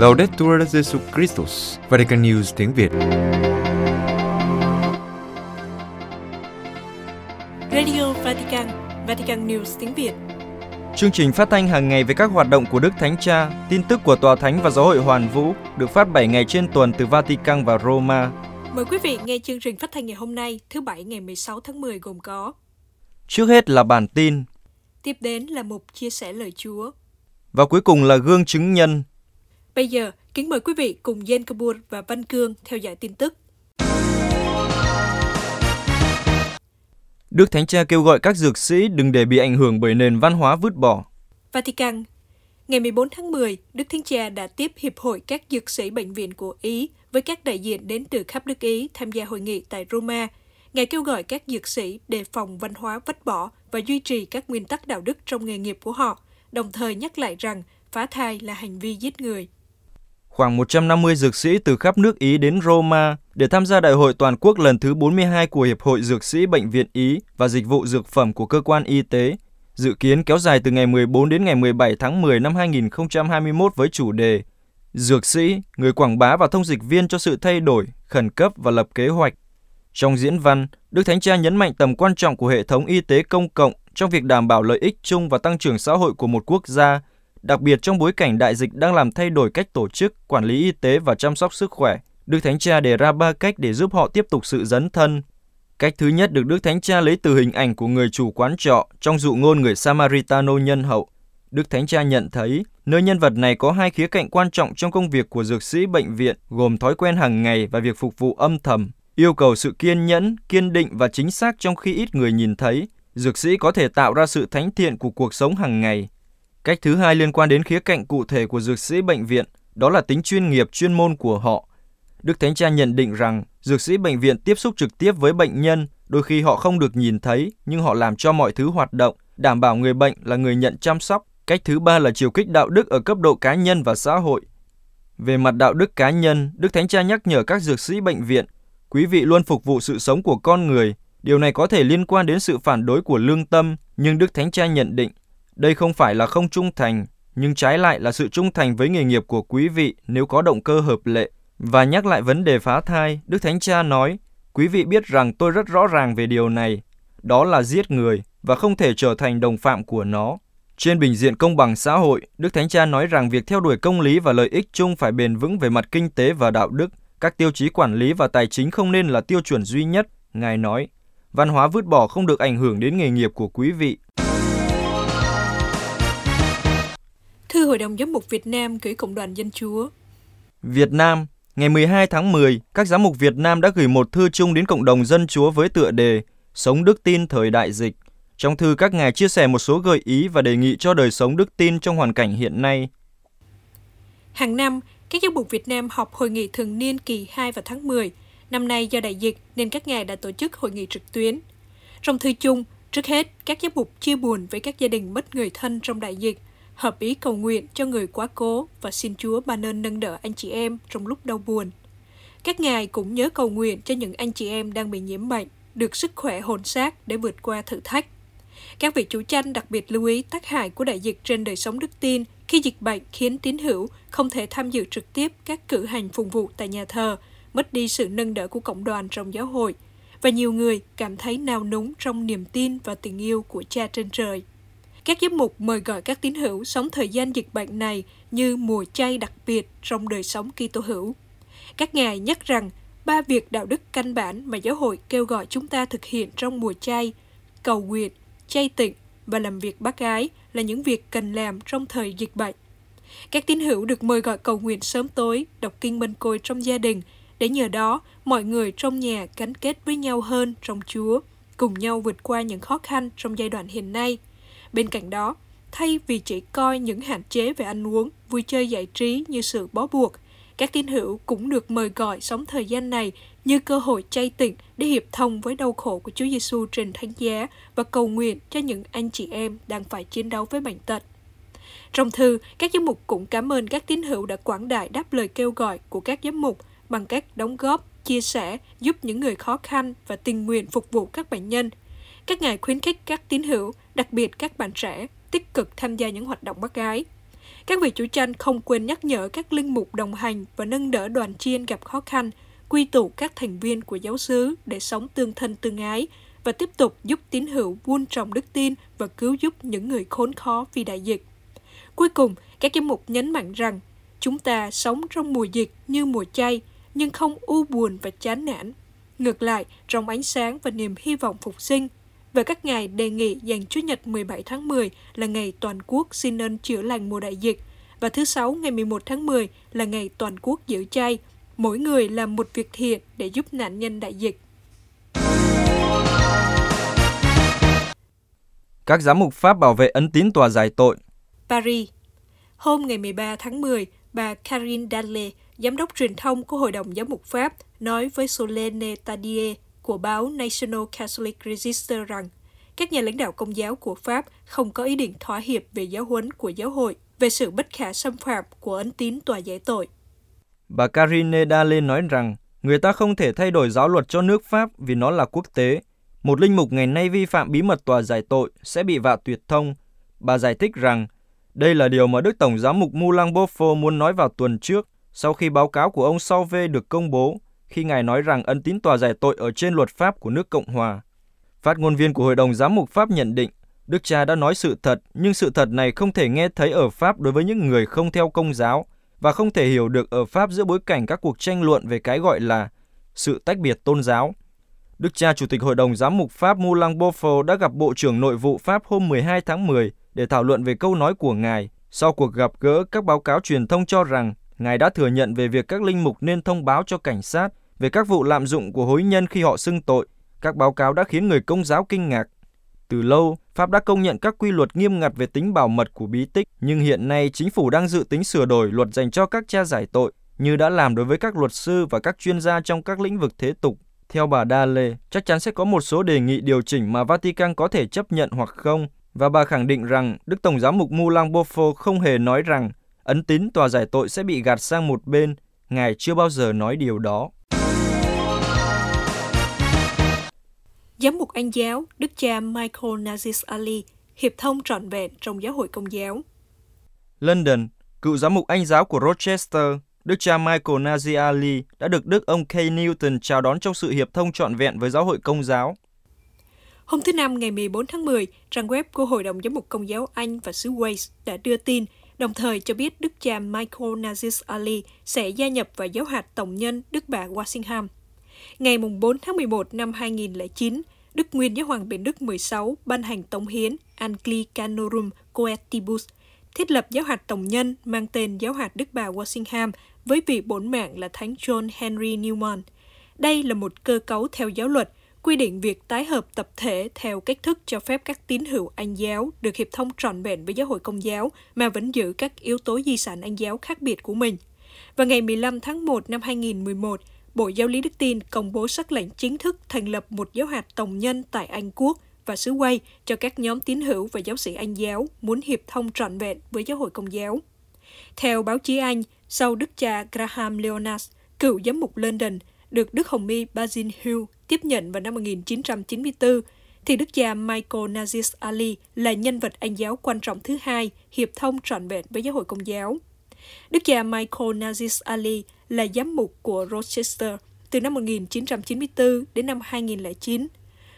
Laudetur Jesus Christus, Vatican News tiếng Việt. Radio Vatican, Vatican News tiếng Việt. Chương trình phát thanh hàng ngày về các hoạt động của Đức Thánh Cha, tin tức của Tòa Thánh và Giáo hội Hoàn Vũ được phát 7 ngày trên tuần từ Vatican và Roma. Mời quý vị nghe chương trình phát thanh ngày hôm nay, thứ Bảy ngày 16 tháng 10 gồm có Trước hết là bản tin Tiếp đến là mục chia sẻ lời Chúa. và cuối cùng là gương chứng nhân. Bây giờ, kính mời quý vị cùng Jen Kabur và Văn Cương theo dõi tin tức. Đức Thánh Cha kêu gọi các dược sĩ đừng để bị ảnh hưởng bởi nền văn hóa vứt bỏ. Vatican Ngày 14 tháng 10, Đức Thánh Cha đã tiếp Hiệp hội các dược sĩ bệnh viện của Ý với các đại diện đến từ khắp nước Ý tham gia hội nghị tại Roma. Ngài kêu gọi các dược sĩ đề phòng văn hóa vứt bỏ và duy trì các nguyên tắc đạo đức trong nghề nghiệp của họ, đồng thời nhắc lại rằng phá thai là hành vi giết người. Khoảng 150 dược sĩ từ khắp nước Ý đến Roma để tham gia đại hội toàn quốc lần thứ 42 của Hiệp hội Dược sĩ Bệnh viện Ý và Dịch vụ Dược phẩm của cơ quan y tế, dự kiến kéo dài từ ngày 14 đến ngày 17 tháng 10 năm 2021 với chủ đề Dược sĩ, người quảng bá và thông dịch viên cho sự thay đổi, khẩn cấp và lập kế hoạch. Trong diễn văn, Đức Thánh Cha nhấn mạnh tầm quan trọng của hệ thống y tế công cộng trong việc đảm bảo lợi ích chung và tăng trưởng xã hội của một quốc gia, đặc biệt trong bối cảnh đại dịch đang làm thay đổi cách tổ chức, quản lý y tế và chăm sóc sức khỏe. Đức Thánh Cha đề ra ba cách để giúp họ tiếp tục sự dấn thân. Cách thứ nhất được Đức Thánh Cha lấy từ hình ảnh của người chủ quán trọ trong dụ ngôn người Samaritano nhân hậu. Đức Thánh Cha nhận thấy nơi nhân vật này có hai khía cạnh quan trọng trong công việc của dược sĩ bệnh viện gồm thói quen hàng ngày và việc phục vụ âm thầm, yêu cầu sự kiên nhẫn, kiên định và chính xác trong khi ít người nhìn thấy. Dược sĩ có thể tạo ra sự thánh thiện của cuộc sống hàng ngày. Cách thứ hai liên quan đến khía cạnh cụ thể của dược sĩ bệnh viện, đó là tính chuyên nghiệp chuyên môn của họ. Đức Thánh Cha nhận định rằng dược sĩ bệnh viện tiếp xúc trực tiếp với bệnh nhân, đôi khi họ không được nhìn thấy nhưng họ làm cho mọi thứ hoạt động, đảm bảo người bệnh là người nhận chăm sóc. Cách thứ ba là chiều kích đạo đức ở cấp độ cá nhân và xã hội. Về mặt đạo đức cá nhân, Đức Thánh Cha nhắc nhở các dược sĩ bệnh viện, quý vị luôn phục vụ sự sống của con người. Điều này có thể liên quan đến sự phản đối của lương tâm, nhưng Đức Thánh Cha nhận định, đây không phải là không trung thành, nhưng trái lại là sự trung thành với nghề nghiệp của quý vị nếu có động cơ hợp lệ. Và nhắc lại vấn đề phá thai, Đức Thánh Cha nói, quý vị biết rằng tôi rất rõ ràng về điều này, đó là giết người và không thể trở thành đồng phạm của nó. Trên bình diện công bằng xã hội, Đức Thánh Cha nói rằng việc theo đuổi công lý và lợi ích chung phải bền vững về mặt kinh tế và đạo đức. Các tiêu chí quản lý và tài chính không nên là tiêu chuẩn duy nhất. Ngài nói, văn hóa vứt bỏ không được ảnh hưởng đến nghề nghiệp của quý vị. Hội đồng Giám mục Việt Nam gửi Cộng đoàn Dân Chúa. Việt Nam, ngày 12 tháng 10, các giám mục Việt Nam đã gửi một thư chung đến cộng đồng dân chúa với tựa đề Sống đức tin thời đại dịch. Trong thư các ngài chia sẻ một số gợi ý và đề nghị cho đời sống đức tin trong hoàn cảnh hiện nay. Hàng năm, các giám mục Việt Nam họp hội nghị thường niên kỳ 2 vào tháng 10. Năm nay do đại dịch nên các ngài đã tổ chức hội nghị trực tuyến. Trong thư chung, trước hết, các giám mục chia buồn với các gia đình mất người thân trong đại dịch, hợp ý cầu nguyện cho người quá cố và xin Chúa ban ơn nâng đỡ anh chị em trong lúc đau buồn. Các ngài cũng nhớ cầu nguyện cho những anh chị em đang bị nhiễm bệnh, được sức khỏe hồn xác để vượt qua thử thách. Các vị chủ chanh đặc biệt lưu ý tác hại của đại dịch trên đời sống đức tin khi dịch bệnh khiến tín hữu không thể tham dự trực tiếp các cử hành phụng vụ tại nhà thờ, mất đi sự nâng đỡ của cộng đoàn trong giáo hội, và nhiều người cảm thấy nao núng trong niềm tin và tình yêu của cha trên trời. Các giám mục mời gọi các tín hữu sống thời gian dịch bệnh này như mùa chay đặc biệt trong đời sống Kitô hữu. Các ngài nhắc rằng ba việc đạo đức căn bản mà giáo hội kêu gọi chúng ta thực hiện trong mùa chay, cầu nguyện, chay tịnh và làm việc bác ái là những việc cần làm trong thời dịch bệnh. Các tín hữu được mời gọi cầu nguyện sớm tối, đọc kinh mân côi trong gia đình, để nhờ đó mọi người trong nhà gắn kết với nhau hơn trong Chúa, cùng nhau vượt qua những khó khăn trong giai đoạn hiện nay. Bên cạnh đó, thay vì chỉ coi những hạn chế về ăn uống, vui chơi giải trí như sự bó buộc, các tín hữu cũng được mời gọi sống thời gian này như cơ hội chay tịnh để hiệp thông với đau khổ của Chúa Giêsu trên thánh giá và cầu nguyện cho những anh chị em đang phải chiến đấu với bệnh tật. Trong thư, các giám mục cũng cảm ơn các tín hữu đã quảng đại đáp lời kêu gọi của các giám mục bằng cách đóng góp, chia sẻ, giúp những người khó khăn và tình nguyện phục vụ các bệnh nhân. Các ngài khuyến khích các tín hữu, đặc biệt các bạn trẻ, tích cực tham gia những hoạt động bác gái. Các vị chủ tranh không quên nhắc nhở các linh mục đồng hành và nâng đỡ đoàn chiên gặp khó khăn, quy tụ các thành viên của giáo xứ để sống tương thân tương ái và tiếp tục giúp tín hữu vun trồng đức tin và cứu giúp những người khốn khó vì đại dịch. Cuối cùng, các giám mục nhấn mạnh rằng chúng ta sống trong mùa dịch như mùa chay, nhưng không u buồn và chán nản. Ngược lại, trong ánh sáng và niềm hy vọng phục sinh, về các ngày đề nghị dành Chủ nhật 17 tháng 10 là ngày toàn quốc xin ơn chữa lành mùa đại dịch và thứ Sáu ngày 11 tháng 10 là ngày toàn quốc giữ chay. Mỗi người làm một việc thiện để giúp nạn nhân đại dịch. Các giám mục Pháp bảo vệ ấn tín tòa giải tội. Paris Hôm ngày 13 tháng 10, bà Karine Danley, giám đốc truyền thông của Hội đồng Giám mục Pháp, nói với Solène Tadier của báo National Catholic Register rằng, các nhà lãnh đạo công giáo của Pháp không có ý định thỏa hiệp về giáo huấn của giáo hội về sự bất khả xâm phạm của ấn tín tòa giải tội. Bà Karine Dale nói rằng, người ta không thể thay đổi giáo luật cho nước Pháp vì nó là quốc tế. Một linh mục ngày nay vi phạm bí mật tòa giải tội sẽ bị vạ tuyệt thông. Bà giải thích rằng, đây là điều mà Đức Tổng giám mục Moulin Beaufort muốn nói vào tuần trước, sau khi báo cáo của ông Sauve được công bố khi Ngài nói rằng ân tín tòa giải tội ở trên luật pháp của nước Cộng Hòa. Phát ngôn viên của Hội đồng Giám mục Pháp nhận định, Đức cha đã nói sự thật, nhưng sự thật này không thể nghe thấy ở Pháp đối với những người không theo công giáo và không thể hiểu được ở Pháp giữa bối cảnh các cuộc tranh luận về cái gọi là sự tách biệt tôn giáo. Đức cha Chủ tịch Hội đồng Giám mục Pháp Moulin Beaufort đã gặp Bộ trưởng Nội vụ Pháp hôm 12 tháng 10 để thảo luận về câu nói của Ngài. Sau cuộc gặp gỡ, các báo cáo truyền thông cho rằng Ngài đã thừa nhận về việc các linh mục nên thông báo cho cảnh sát về các vụ lạm dụng của hối nhân khi họ xưng tội. Các báo cáo đã khiến người công giáo kinh ngạc. Từ lâu, Pháp đã công nhận các quy luật nghiêm ngặt về tính bảo mật của bí tích, nhưng hiện nay chính phủ đang dự tính sửa đổi luật dành cho các cha giải tội, như đã làm đối với các luật sư và các chuyên gia trong các lĩnh vực thế tục. Theo bà Dale, chắc chắn sẽ có một số đề nghị điều chỉnh mà Vatican có thể chấp nhận hoặc không, và bà khẳng định rằng Đức Tổng giám mục Mulan Bofo không hề nói rằng ấn tín tòa giải tội sẽ bị gạt sang một bên. Ngài chưa bao giờ nói điều đó. Giám mục Anh giáo Đức cha Michael Nazis Ali, hiệp thông trọn vẹn trong giáo hội công giáo. London, cựu giám mục Anh giáo của Rochester, Đức cha Michael Nazir Ali đã được Đức ông Kay Newton chào đón trong sự hiệp thông trọn vẹn với giáo hội công giáo. Hôm thứ Năm ngày 14 tháng 10, trang web của Hội đồng Giám mục Công giáo Anh và xứ Wales đã đưa tin, đồng thời cho biết Đức cha Michael Nazis Ali sẽ gia nhập vào giáo hạt tổng nhân Đức bà Walsingham. Ngày 4 tháng 11 năm 2009, Đức Nguyên Giáo hoàng Biển Đức 16 ban hành Tổng hiến Anglicanorum Coetibus, thiết lập giáo hạt tổng nhân mang tên giáo hạt Đức bà Washington với vị bổn mạng là Thánh John Henry Newman. Đây là một cơ cấu theo giáo luật, quy định việc tái hợp tập thể theo cách thức cho phép các tín hữu Anh giáo được hiệp thông trọn vẹn với giáo hội công giáo mà vẫn giữ các yếu tố di sản Anh giáo khác biệt của mình. Vào ngày 15 tháng 1 năm 2011, Bộ Giáo lý Đức tin công bố sắc lệnh chính thức thành lập một giáo hạt tổng nhân tại Anh Quốc và xứ quay cho các nhóm tín hữu và giáo sĩ Anh giáo muốn hiệp thông trọn vẹn với giáo hội công giáo. Theo báo chí Anh, sau đức cha Graham Leonas, cựu giám mục London, được Đức Hồng y Basil Hill tiếp nhận vào năm 1994, thì đức cha Michael Nazis Ali là nhân vật Anh giáo quan trọng thứ hai hiệp thông trọn vẹn với giáo hội công giáo. Đức cha Michael Nazis Ali là giám mục của Rochester từ năm 1994 đến năm 2009.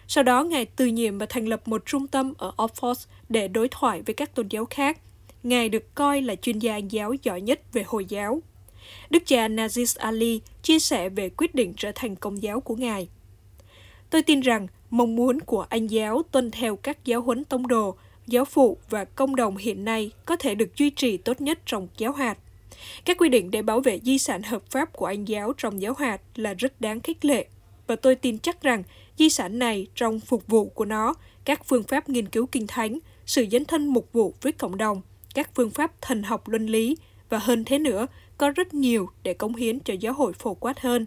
Sau đó, Ngài từ nhiệm và thành lập một trung tâm ở Oxford để đối thoại với các tôn giáo khác. Ngài được coi là chuyên gia giáo giỏi nhất về Hồi giáo. Đức cha Nazis Ali chia sẻ về quyết định trở thành công giáo của Ngài. Tôi tin rằng mong muốn của Anh giáo tuân theo các giáo huấn tông đồ, giáo phụ và công đồng hiện nay có thể được duy trì tốt nhất trong giáo hạt. Các quy định để bảo vệ di sản hợp pháp của Anh giáo trong giáo hạt là rất đáng khích lệ, và tôi tin chắc rằng di sản này trong phục vụ của nó, các phương pháp nghiên cứu kinh thánh, sự dấn thân mục vụ với cộng đồng, các phương pháp thần học luân lý và hơn thế nữa, có rất nhiều để cống hiến cho giáo hội phổ quát hơn.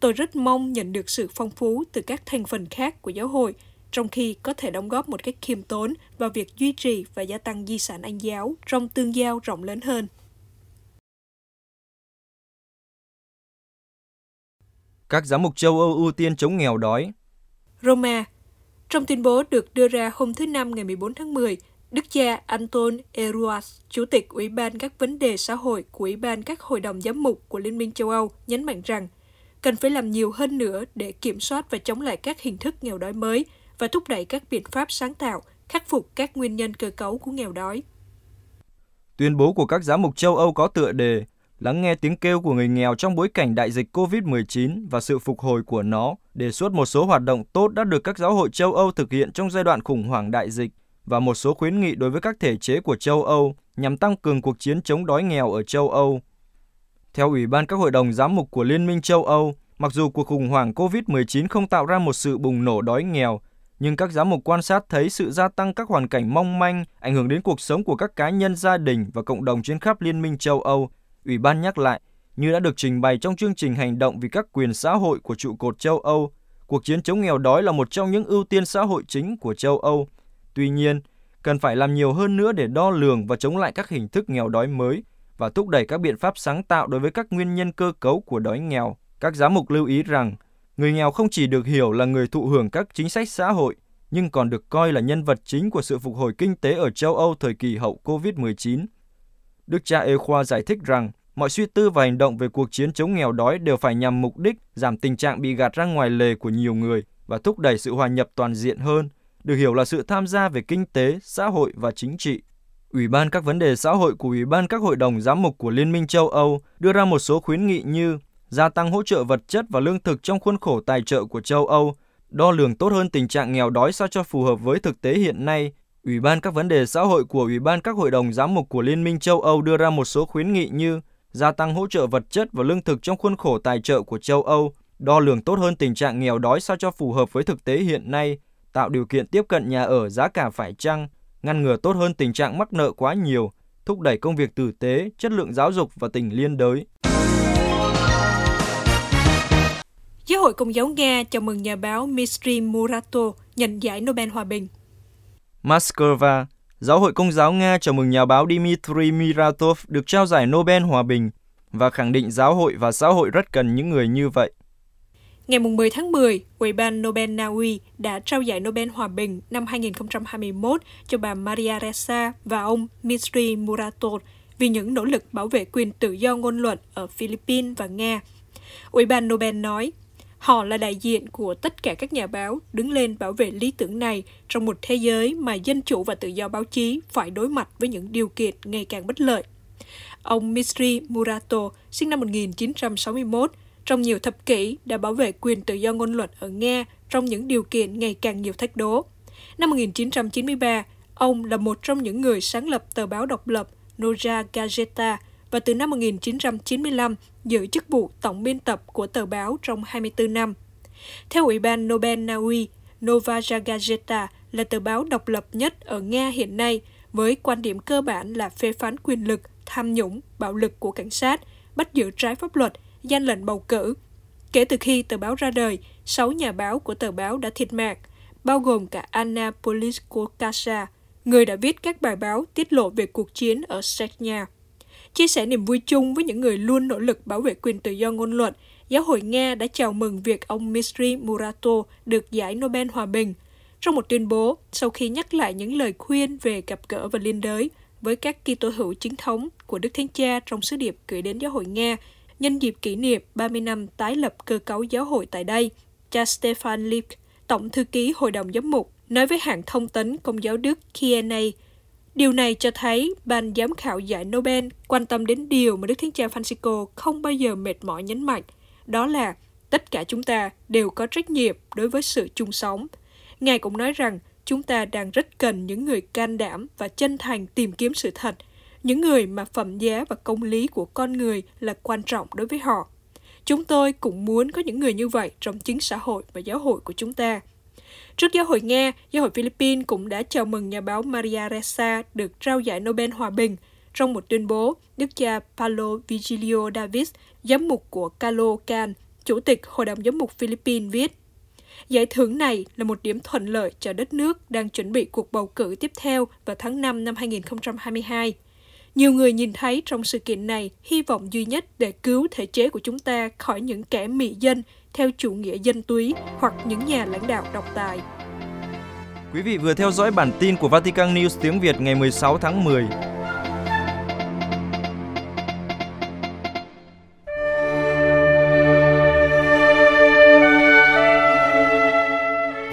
Tôi rất mong nhận được sự phong phú từ các thành phần khác của giáo hội, trong khi có thể đóng góp một cách khiêm tốn vào việc duy trì và gia tăng di sản Anh giáo trong tương giao rộng lớn hơn. Các giám mục châu Âu ưu tiên chống nghèo đói. Roma Trong tuyên bố được đưa ra hôm thứ Năm ngày 14 tháng 10, Đức cha Anton Eruas, Chủ tịch Ủy ban các vấn đề xã hội của Ủy ban các hội đồng giám mục của Liên minh châu Âu, nhấn mạnh rằng cần phải làm nhiều hơn nữa để kiểm soát và chống lại các hình thức nghèo đói mới và thúc đẩy các biện pháp sáng tạo, khắc phục các nguyên nhân cơ cấu của nghèo đói. Tuyên bố của các giám mục châu Âu có tựa đề lắng nghe tiếng kêu của người nghèo trong bối cảnh đại dịch COVID-19 và sự phục hồi của nó, đề xuất một số hoạt động tốt đã được các giáo hội châu Âu thực hiện trong giai đoạn khủng hoảng đại dịch và một số khuyến nghị đối với các thể chế của châu Âu nhằm tăng cường cuộc chiến chống đói nghèo ở châu Âu. Theo Ủy ban các hội đồng giám mục của Liên minh châu Âu, mặc dù cuộc khủng hoảng COVID-19 không tạo ra một sự bùng nổ đói nghèo, nhưng các giám mục quan sát thấy sự gia tăng các hoàn cảnh mong manh ảnh hưởng đến cuộc sống của các cá nhân gia đình và cộng đồng trên khắp Liên minh châu Âu. Ủy ban nhắc lại, như đã được trình bày trong chương trình hành động vì các quyền xã hội của trụ cột châu Âu, cuộc chiến chống nghèo đói là một trong những ưu tiên xã hội chính của châu Âu. Tuy nhiên, cần phải làm nhiều hơn nữa để đo lường và chống lại các hình thức nghèo đói mới và thúc đẩy các biện pháp sáng tạo đối với các nguyên nhân cơ cấu của đói nghèo. Các giám mục lưu ý rằng, người nghèo không chỉ được hiểu là người thụ hưởng các chính sách xã hội, nhưng còn được coi là nhân vật chính của sự phục hồi kinh tế ở châu Âu thời kỳ hậu COVID-19. Đức cha Ê Khoa giải thích rằng, mọi suy tư và hành động về cuộc chiến chống nghèo đói đều phải nhằm mục đích giảm tình trạng bị gạt ra ngoài lề của nhiều người và thúc đẩy sự hòa nhập toàn diện hơn, được hiểu là sự tham gia về kinh tế, xã hội và chính trị. Ủy ban các vấn đề xã hội của Ủy ban các hội đồng giám mục của Liên minh châu Âu đưa ra một số khuyến nghị như gia tăng hỗ trợ vật chất và lương thực trong khuôn khổ tài trợ của châu Âu, đo lường tốt hơn tình trạng nghèo đói sao cho phù hợp với thực tế hiện nay. Ủy ban các vấn đề xã hội của Ủy ban các hội đồng giám mục của Liên minh châu Âu đưa ra một số khuyến nghị như gia tăng hỗ trợ vật chất và lương thực trong khuôn khổ tài trợ của châu Âu, đo lường tốt hơn tình trạng nghèo đói sao cho phù hợp với thực tế hiện nay, tạo điều kiện tiếp cận nhà ở giá cả phải chăng, ngăn ngừa tốt hơn tình trạng mắc nợ quá nhiều, thúc đẩy công việc tử tế, chất lượng giáo dục và tình liên đới. Giáo hội Công giáo Nga chào mừng nhà báo Dmitry Murato nhận giải Nobel Hòa bình. Moscow, Giáo hội Công giáo Nga chào mừng nhà báo Dmitry Miratov được trao giải Nobel Hòa bình và khẳng định giáo hội và xã hội rất cần những người như vậy. Ngày 10 tháng 10, Ủy ban Nobel Na Uy đã trao giải Nobel Hòa bình năm 2021 cho bà Maria Ressa và ông Dmitry Muratov vì những nỗ lực bảo vệ quyền tự do ngôn luận ở Philippines và Nga. Ủy ban Nobel nói, họ là đại diện của tất cả các nhà báo đứng lên bảo vệ lý tưởng này trong một thế giới mà dân chủ và tự do báo chí phải đối mặt với những điều kiện ngày càng bất lợi. Ông Misri Murato, sinh năm 1961, trong nhiều thập kỷ đã bảo vệ quyền tự do ngôn luận ở Nga trong những điều kiện ngày càng nhiều thách đố. Năm 1993, ông là một trong những người sáng lập tờ báo độc lập Noja Gazeta và từ năm 1995 giữ chức vụ tổng biên tập của tờ báo trong 24 năm. Theo Ủy ban Nobel Na Uy, Novaya Gazeta là tờ báo độc lập nhất ở Nga hiện nay với quan điểm cơ bản là phê phán quyền lực, tham nhũng, bạo lực của cảnh sát, bắt giữ trái pháp luật – gian lệnh bầu cử. Kể từ khi tờ báo ra đời, 6 nhà báo của tờ báo đã thiệt mạng, bao gồm cả Anna Politkovskaya, người đã viết các bài báo tiết lộ về cuộc chiến ở Chechnya. Chia sẻ niềm vui chung với những người luôn nỗ lực bảo vệ quyền tự do ngôn luận, Giáo hội Nga đã chào mừng việc ông Misri Murato được giải Nobel Hòa bình. Trong một tuyên bố, sau khi nhắc lại những lời khuyên về gặp gỡ và liên đới với các Kitô hữu chính thống của Đức Thánh Cha trong sứ điệp gửi đến Giáo hội Nga, nhân dịp kỷ niệm 30 năm tái lập cơ cấu giáo hội tại đây, cha Stefan Lipp, Tổng thư ký Hội đồng Giám mục, nói với hãng thông tấn Công giáo Đức KNA, Điều này cho thấy ban giám khảo giải Nobel quan tâm đến điều mà Đức Thánh Cha Francisco không bao giờ mệt mỏi nhấn mạnh, đó là tất cả chúng ta đều có trách nhiệm đối với sự chung sống. Ngài cũng nói rằng chúng ta đang rất cần những người can đảm và chân thành tìm kiếm sự thật – những người mà phẩm giá và công lý của con người là quan trọng đối với họ. Chúng tôi cũng muốn có những người như vậy trong chính xã hội và giáo hội của chúng ta. Trước giáo hội Nga, giáo hội Philippines cũng đã chào mừng nhà báo Maria Ressa được trao giải Nobel Hòa bình. Trong một tuyên bố, Đức cha Paulo Vigilio Davis, giám mục của Caloocan, Chủ tịch Hội đồng Giám mục Philippines viết, Giải thưởng này là một điểm thuận lợi cho đất nước đang chuẩn bị cuộc bầu cử tiếp theo vào tháng 5 năm 2022. Nhiều người nhìn thấy trong sự kiện này hy vọng duy nhất để cứu thể chế của chúng ta khỏi những kẻ mị dân theo chủ nghĩa dân túy hoặc những nhà lãnh đạo độc tài. Quý vị vừa theo dõi bản tin của Vatican News tiếng Việt ngày 16 tháng 10.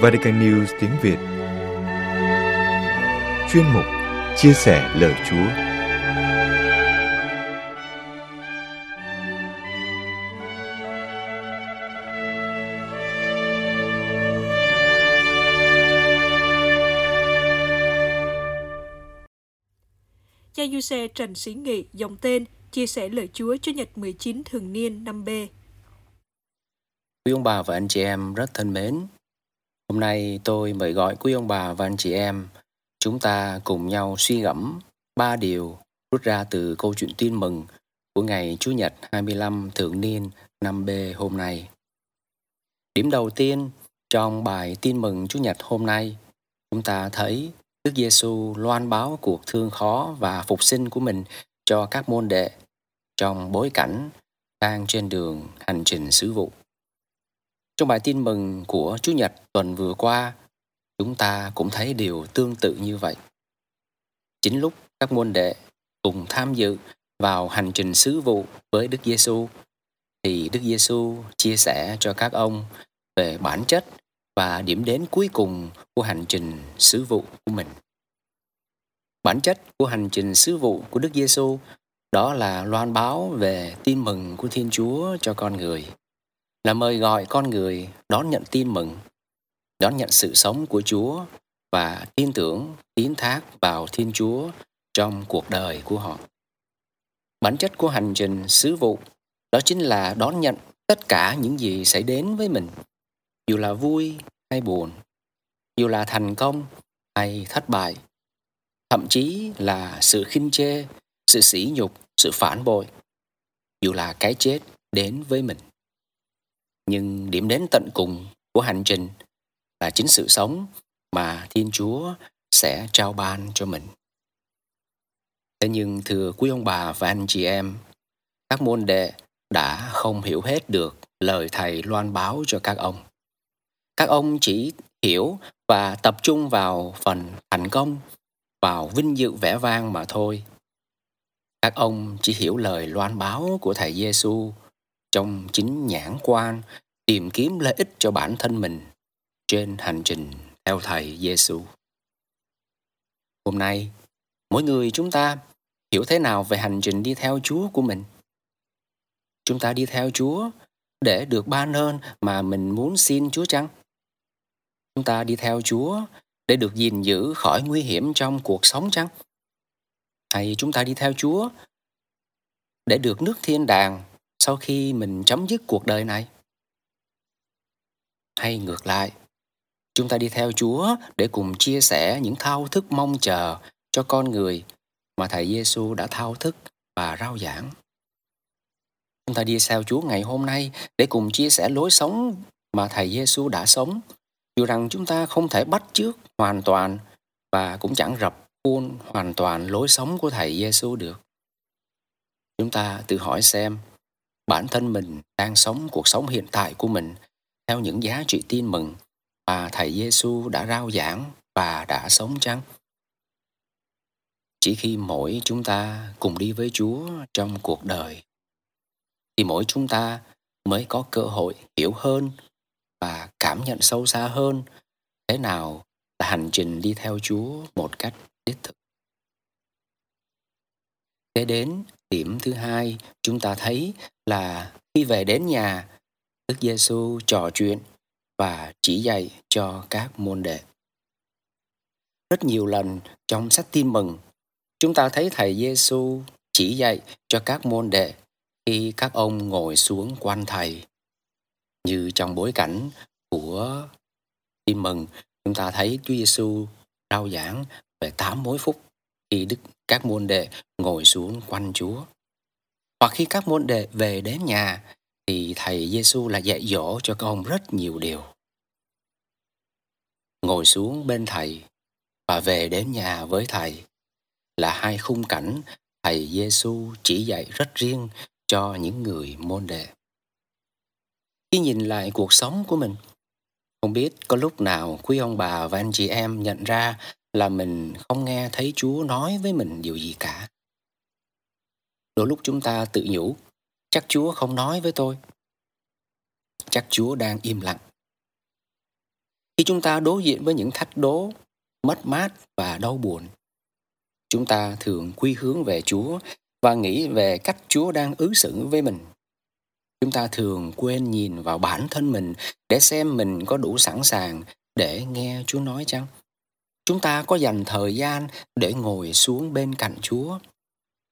Vatican News tiếng Việt Chuyên mục Chia sẻ lời Chúa Xe Trần Sĩ Nghị dòng tên chia sẻ lời Chúa cho Nhật 19 thường niên năm B. Quý ông bà và anh chị em rất thân mến. Hôm nay tôi mời gọi quý ông bà và anh chị em chúng ta cùng nhau suy gẫm ba điều rút ra từ câu chuyện tin mừng của ngày Chủ nhật 25 thường niên năm B hôm nay. Điểm đầu tiên trong bài tin mừng Chủ nhật hôm nay, chúng ta thấy Đức Giêsu loan báo cuộc thương khó và phục sinh của mình cho các môn đệ trong bối cảnh đang trên đường hành trình sứ vụ. Trong bài tin mừng của Chủ nhật tuần vừa qua, chúng ta cũng thấy điều tương tự như vậy. Chính lúc các môn đệ cùng tham dự vào hành trình sứ vụ với Đức Giêsu thì Đức Giêsu chia sẻ cho các ông về bản chất và điểm đến cuối cùng của hành trình sứ vụ của mình. Bản chất của hành trình sứ vụ của Đức Giêsu đó là loan báo về tin mừng của Thiên Chúa cho con người, là mời gọi con người đón nhận tin mừng, đón nhận sự sống của Chúa và tin tưởng, tín thác vào Thiên Chúa trong cuộc đời của họ. Bản chất của hành trình sứ vụ đó chính là đón nhận tất cả những gì xảy đến với mình, dù là vui hay buồn, dù là thành công hay thất bại, thậm chí là sự khinh chê, sự sỉ nhục, sự phản bội, dù là cái chết đến với mình. Nhưng điểm đến tận cùng của hành trình là chính sự sống mà Thiên Chúa sẽ trao ban cho mình. Thế nhưng thưa quý ông bà và anh chị em, các môn đệ đã không hiểu hết được lời thầy loan báo cho các ông. Các ông chỉ hiểu và tập trung vào phần thành công, vào vinh dự vẻ vang mà thôi. Các ông chỉ hiểu lời loan báo của thầy Giêsu trong chính nhãn quan tìm kiếm lợi ích cho bản thân mình trên hành trình theo thầy Giêsu. Hôm nay, mỗi người chúng ta hiểu thế nào về hành trình đi theo Chúa của mình? Chúng ta đi theo Chúa để được ban ơn mà mình muốn xin Chúa chăng? Chúng ta đi theo Chúa để được gìn giữ khỏi nguy hiểm trong cuộc sống chăng? Hay chúng ta đi theo Chúa để được nước thiên đàng sau khi mình chấm dứt cuộc đời này? Hay ngược lại, chúng ta đi theo Chúa để cùng chia sẻ những thao thức mong chờ cho con người mà Thầy Giêsu đã thao thức và rao giảng. Chúng ta đi theo Chúa ngày hôm nay để cùng chia sẻ lối sống mà Thầy Giêsu đã sống, dù rằng chúng ta không thể bắt chước hoàn toàn và cũng chẳng rập khuôn hoàn toàn lối sống của Thầy Giêsu được. Chúng ta tự hỏi xem bản thân mình đang sống cuộc sống hiện tại của mình theo những giá trị tin mừng mà Thầy Giêsu đã rao giảng và đã sống chăng? Chỉ khi mỗi chúng ta cùng đi với Chúa trong cuộc đời, thì mỗi chúng ta mới có cơ hội hiểu hơn và cảm nhận sâu xa hơn thế nào là hành trình đi theo Chúa một cách đích thực. Kế đến điểm thứ hai chúng ta thấy là khi về đến nhà, Đức Giêsu trò chuyện và chỉ dạy cho các môn đệ. Rất nhiều lần trong sách tin mừng, chúng ta thấy thầy Giêsu chỉ dạy cho các môn đệ khi các ông ngồi xuống quanh thầy. Như trong bối cảnh của tin mừng, chúng ta thấy Chúa Giêsu rao giảng về tám mối phúc khi đức các môn đệ ngồi xuống quanh Chúa. Hoặc khi các môn đệ về đến nhà thì thầy Giêsu là dạy dỗ cho các ông rất nhiều điều. Ngồi xuống bên thầy và về đến nhà với thầy là hai khung cảnh thầy Giêsu chỉ dạy rất riêng cho những người môn đệ. Khi nhìn lại cuộc sống của mình, Không biết có lúc nào quý ông bà và anh chị em nhận ra là mình không nghe thấy Chúa nói với mình điều gì cả. Đôi lúc chúng ta tự nhủ, chắc Chúa không nói với tôi. Chắc Chúa đang im lặng. Khi chúng ta đối diện với những thách đố, mất mát và đau buồn, chúng ta thường quy hướng về Chúa và nghĩ về cách Chúa đang ứng xử với mình. Chúng ta thường quên nhìn vào bản thân mình để xem mình có đủ sẵn sàng để nghe Chúa nói chăng? Chúng ta có dành thời gian để ngồi xuống bên cạnh Chúa.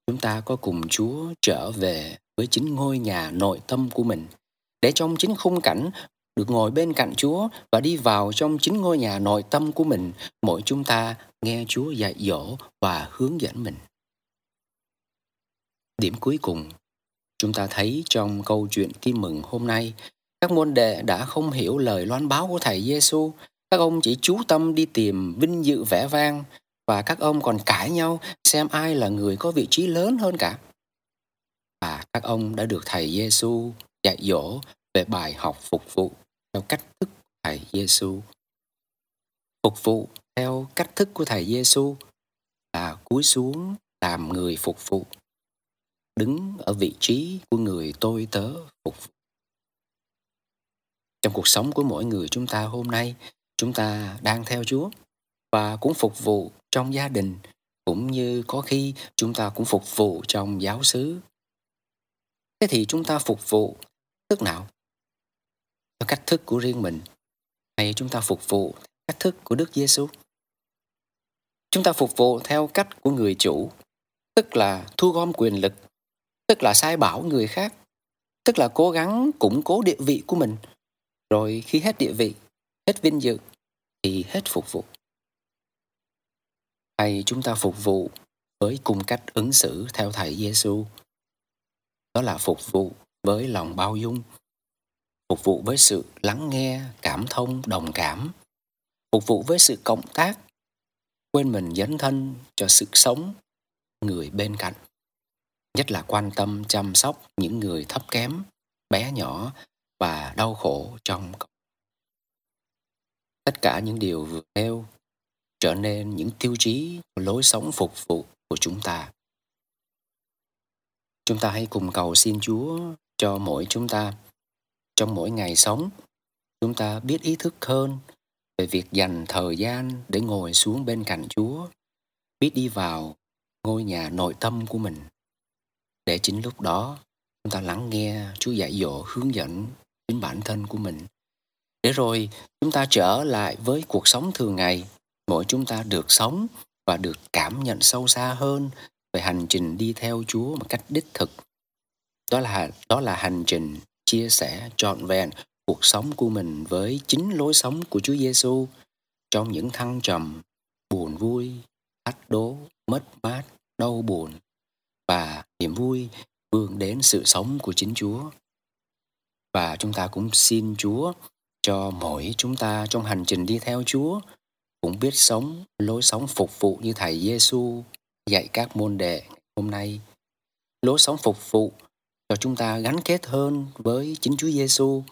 Chúng ta có cùng Chúa trở về với chính ngôi nhà nội tâm của mình để trong chính khung cảnh được ngồi bên cạnh Chúa và đi vào trong chính ngôi nhà nội tâm của mình, mỗi chúng ta nghe Chúa dạy dỗ và hướng dẫn mình. Điểm cuối cùng, chúng ta thấy trong câu chuyện tin mừng hôm nay, các môn đệ đã không hiểu lời loan báo của Thầy Giêsu. Các ông chỉ chú tâm đi tìm vinh dự vẻ vang và các ông còn cãi nhau xem ai là người có vị trí lớn hơn cả. Và các ông đã được Thầy Giêsu dạy dỗ về bài học phục vụ theo cách thức của Thầy Giêsu. Phục vụ theo cách thức của Thầy Giêsu là cúi xuống làm người phục vụ, đứng ở vị trí của người tôi tớ phục vụ. Trong cuộc sống của mỗi người chúng ta hôm nay, chúng ta đang theo Chúa và cũng phục vụ trong gia đình, cũng như có khi chúng ta cũng phục vụ trong giáo xứ. Thế thì chúng ta phục vụ tức nào? theo cách thức của riêng mình hay chúng ta phục vụ cách thức của Đức Giêsu. Chúng ta phục vụ theo cách của người chủ, tức là thu gom quyền lực, tức là sai bảo người khác, tức là cố gắng củng cố địa vị của mình. Rồi khi hết địa vị, hết vinh dự thì hết phục vụ. Hay chúng ta phục vụ với cung cách ứng xử theo thầy Giêsu. Đó là phục vụ với lòng bao dung, phục vụ với sự lắng nghe cảm thông đồng cảm phục vụ với sự cộng tác quên mình dấn thân cho sự sống người bên cạnh nhất là quan tâm chăm sóc những người thấp kém, bé nhỏ và đau khổ trong cộng tất cả những điều vừa nêu trở nên những tiêu chí của lối sống phục vụ của chúng ta. Chúng ta hãy cùng cầu xin chúa cho mỗi chúng ta, trong mỗi ngày sống, chúng ta biết ý thức hơn về việc dành thời gian để ngồi xuống bên cạnh chúa, biết đi vào ngôi nhà nội tâm của mình để chính lúc đó chúng ta lắng nghe chúa dạy dỗ hướng dẫn chính bản thân của mình để rồi chúng ta trở lại với cuộc sống thường ngày mỗi chúng ta được sống và được cảm nhận sâu xa hơn về hành trình đi theo Chúa một cách đích thực. Đó là đó là hành trình chia sẻ trọn vẹn cuộc sống của mình với chính lối sống của Chúa Giêsu trong những thăng trầm, buồn vui, thách đố, mất mát, đau buồn và niềm vui vươn đến sự sống của chính Chúa. Và chúng ta cũng xin Chúa cho mỗi chúng ta trong hành trình đi theo Chúa cũng biết sống, lối sống phục vụ như thầy Giêsu dạy các môn đệ hôm nay. Lối sống phục vụ cho chúng ta gắn kết hơn với chính Chúa Giêsu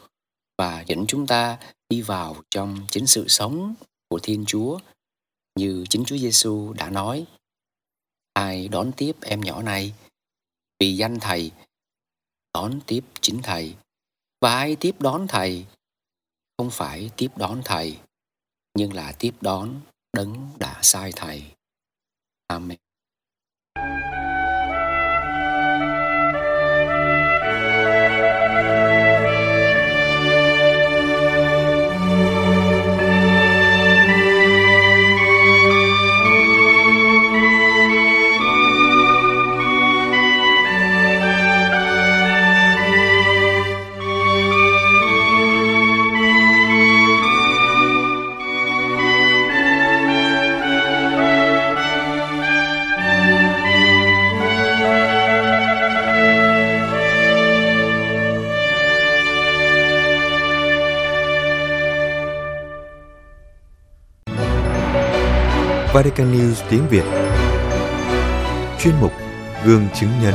và dẫn chúng ta đi vào trong chính sự sống của Thiên Chúa, như chính Chúa Giêsu đã nói. Ai đón tiếp em nhỏ này vì danh Thầy, đón tiếp chính Thầy và ai tiếp đón Thầy không phải tiếp đón Thầy, nhưng là tiếp đón đấng đã sai Thầy. Amen. Vatican News tiếng Việt Chuyên mục Gương chứng nhân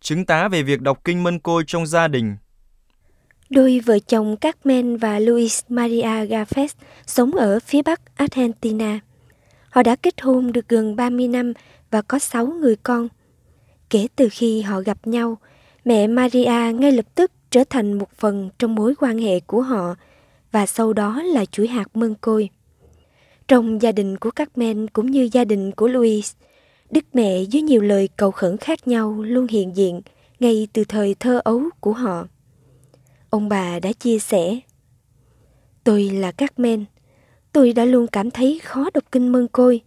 chứng tá về việc đọc kinh mân côi trong gia đình. Đôi vợ chồng Carmen và Luis Maria Gafes sống ở phía bắc Argentina. Họ đã kết hôn được gần 30 năm và có 6 người con. Kể từ khi họ gặp nhau, mẹ Maria ngay lập tức trở thành một phần trong mối quan hệ của họ và sau đó là chuỗi hạt mân côi. Trong gia đình của Carmen cũng như gia đình của Luis, Đức mẹ với nhiều lời cầu khẩn khác nhau luôn hiện diện ngay từ thời thơ ấu của họ. Ông bà đã chia sẻ Tôi là Carmen, tôi đã luôn cảm thấy khó đọc kinh mân côi.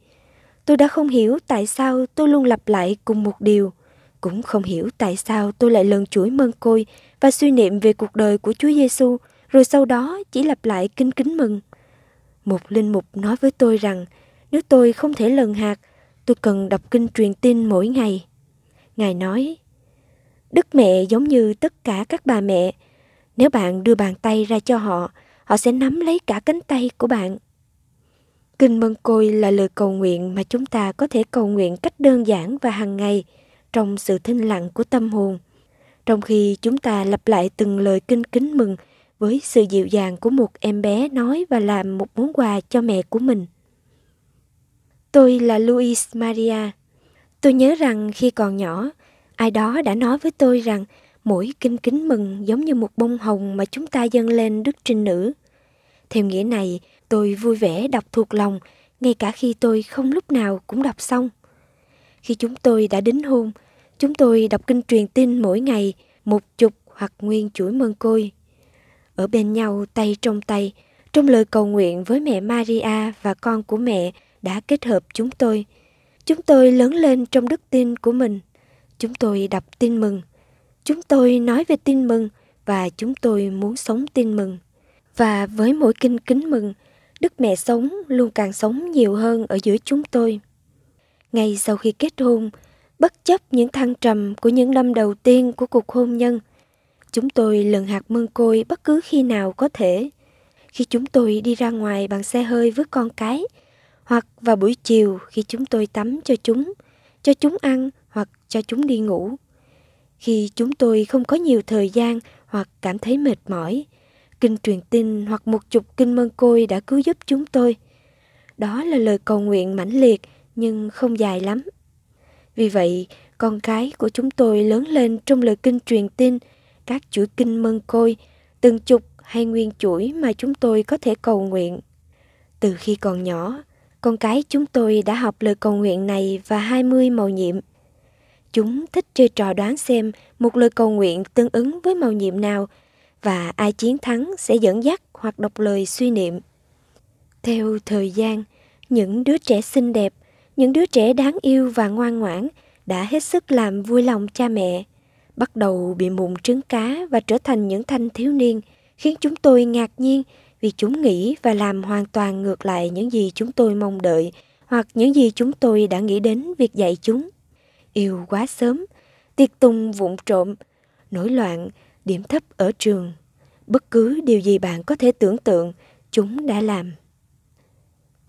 Tôi đã không hiểu tại sao tôi luôn lặp lại cùng một điều, cũng không hiểu tại sao tôi lại lần chuỗi mân côi và suy niệm về cuộc đời của Chúa Giêsu, rồi sau đó chỉ lặp lại kinh kính mừng. Một linh mục nói với tôi rằng nếu tôi không thể lần hạt, tôi cần đọc kinh truyền tin mỗi ngày. Ngài nói, Đức mẹ giống như tất cả các bà mẹ, nếu bạn đưa bàn tay ra cho họ, họ sẽ nắm lấy cả cánh tay của bạn. Kinh Mân Côi là lời cầu nguyện mà chúng ta có thể cầu nguyện cách đơn giản và hàng ngày trong sự thinh lặng của tâm hồn. Trong khi chúng ta lặp lại từng lời kinh kính mừng với sự dịu dàng của một em bé nói và làm một món quà cho mẹ của mình. Tôi là Luis Maria. Tôi nhớ rằng khi còn nhỏ, ai đó đã nói với tôi rằng mỗi kinh kính mừng giống như một bông hồng mà chúng ta dâng lên Đức Trinh Nữ. Theo nghĩa này, tôi vui vẻ đọc thuộc lòng, ngay cả khi tôi không lúc nào cũng đọc xong. Khi chúng tôi đã đính hôn, chúng tôi đọc kinh truyền tin mỗi ngày, một chục hoặc nguyên chuỗi mơn côi. Ở bên nhau tay trong tay, trong lời cầu nguyện với mẹ Maria và con của mẹ đã kết hợp chúng tôi. Chúng tôi lớn lên trong đức tin của mình. Chúng tôi đọc tin mừng. Chúng tôi nói về tin mừng và chúng tôi muốn sống tin mừng. Và với mỗi kinh kính mừng, Đức Mẹ sống luôn càng sống nhiều hơn ở giữa chúng tôi. Ngay sau khi kết hôn, bất chấp những thăng trầm của những năm đầu tiên của cuộc hôn nhân, chúng tôi lần hạt mương côi bất cứ khi nào có thể. Khi chúng tôi đi ra ngoài bằng xe hơi với con cái, hoặc vào buổi chiều khi chúng tôi tắm cho chúng, cho chúng ăn hoặc cho chúng đi ngủ. Khi chúng tôi không có nhiều thời gian hoặc cảm thấy mệt mỏi, kinh truyền tin hoặc một chục kinh mân côi đã cứu giúp chúng tôi. Đó là lời cầu nguyện mãnh liệt nhưng không dài lắm. Vì vậy, con cái của chúng tôi lớn lên trong lời kinh truyền tin, các chuỗi kinh mân côi, từng chục hay nguyên chuỗi mà chúng tôi có thể cầu nguyện. Từ khi còn nhỏ, con cái chúng tôi đã học lời cầu nguyện này và 20 màu nhiệm. Chúng thích chơi trò đoán xem một lời cầu nguyện tương ứng với màu nhiệm nào và ai chiến thắng sẽ dẫn dắt hoặc đọc lời suy niệm. Theo thời gian, những đứa trẻ xinh đẹp, những đứa trẻ đáng yêu và ngoan ngoãn đã hết sức làm vui lòng cha mẹ, bắt đầu bị mụn trứng cá và trở thành những thanh thiếu niên, khiến chúng tôi ngạc nhiên vì chúng nghĩ và làm hoàn toàn ngược lại những gì chúng tôi mong đợi hoặc những gì chúng tôi đã nghĩ đến việc dạy chúng. Yêu quá sớm, tiệc tùng vụng trộm, nổi loạn, điểm thấp ở trường. Bất cứ điều gì bạn có thể tưởng tượng, chúng đã làm.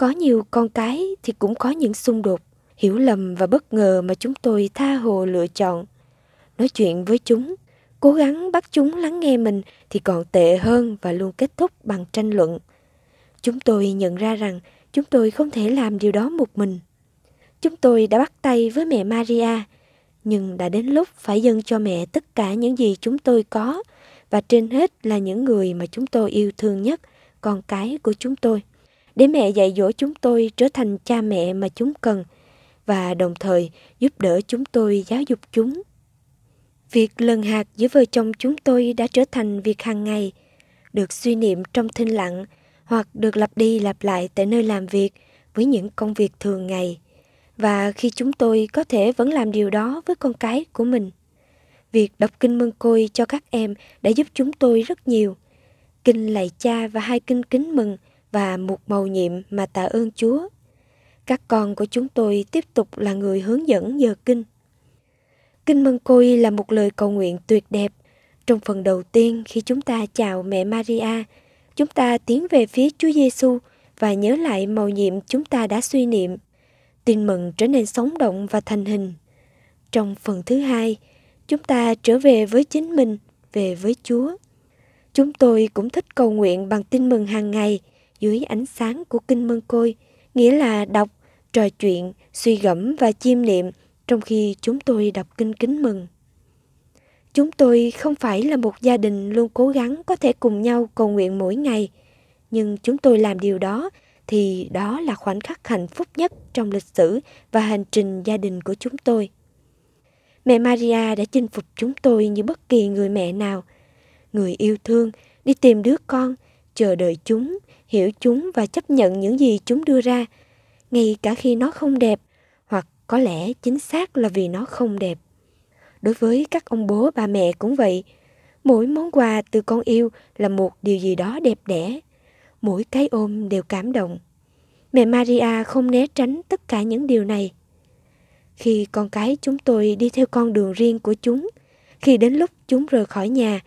Có nhiều con cái thì cũng có những xung đột, hiểu lầm và bất ngờ mà chúng tôi tha hồ lựa chọn. Nói chuyện với chúng, cố gắng bắt chúng lắng nghe mình thì còn tệ hơn và luôn kết thúc bằng tranh luận. Chúng tôi nhận ra rằng chúng tôi không thể làm điều đó một mình. Chúng tôi đã bắt tay với mẹ Maria, nhưng đã đến lúc phải dâng cho mẹ tất cả những gì chúng tôi có và trên hết là những người mà chúng tôi yêu thương nhất, con cái của chúng tôi. Để mẹ dạy dỗ chúng tôi trở thành cha mẹ mà chúng cần và đồng thời giúp đỡ chúng tôi giáo dục chúng Việc lần hạt giữa vợ chồng chúng tôi đã trở thành việc hàng ngày, được suy niệm trong thinh lặng hoặc được lặp đi lặp lại tại nơi làm việc với những công việc thường ngày. Và khi chúng tôi có thể vẫn làm điều đó với con cái của mình. Việc đọc kinh mân côi cho các em đã giúp chúng tôi rất nhiều. Kinh lạy cha và hai kinh kính mừng và một màu nhiệm mà tạ ơn Chúa. Các con của chúng tôi tiếp tục là người hướng dẫn giờ kinh. Kinh Mân Côi là một lời cầu nguyện tuyệt đẹp. Trong phần đầu tiên khi chúng ta chào mẹ Maria, chúng ta tiến về phía Chúa Giêsu và nhớ lại màu nhiệm chúng ta đã suy niệm. Tin mừng trở nên sống động và thành hình. Trong phần thứ hai, chúng ta trở về với chính mình, về với Chúa. Chúng tôi cũng thích cầu nguyện bằng tin mừng hàng ngày dưới ánh sáng của kinh mân côi, nghĩa là đọc, trò chuyện, suy gẫm và chiêm niệm trong khi chúng tôi đọc kinh kính mừng. Chúng tôi không phải là một gia đình luôn cố gắng có thể cùng nhau cầu nguyện mỗi ngày, nhưng chúng tôi làm điều đó thì đó là khoảnh khắc hạnh phúc nhất trong lịch sử và hành trình gia đình của chúng tôi. Mẹ Maria đã chinh phục chúng tôi như bất kỳ người mẹ nào. Người yêu thương, đi tìm đứa con, chờ đợi chúng, hiểu chúng và chấp nhận những gì chúng đưa ra, ngay cả khi nó không đẹp, hoặc có lẽ chính xác là vì nó không đẹp. Đối với các ông bố bà mẹ cũng vậy, mỗi món quà từ con yêu là một điều gì đó đẹp đẽ. Mỗi cái ôm đều cảm động. Mẹ Maria không né tránh tất cả những điều này. Khi con cái chúng tôi đi theo con đường riêng của chúng, khi đến lúc chúng rời khỏi nhà,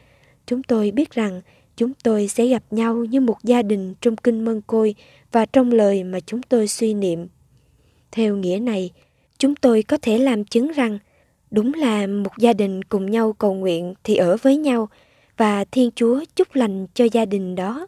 chúng tôi biết rằng chúng tôi sẽ gặp nhau như một gia đình trong kinh mân côi và trong lời mà chúng tôi suy niệm. Theo nghĩa này, chúng tôi có thể làm chứng rằng đúng là một gia đình cùng nhau cầu nguyện thì ở với nhau và Thiên Chúa chúc lành cho gia đình đó.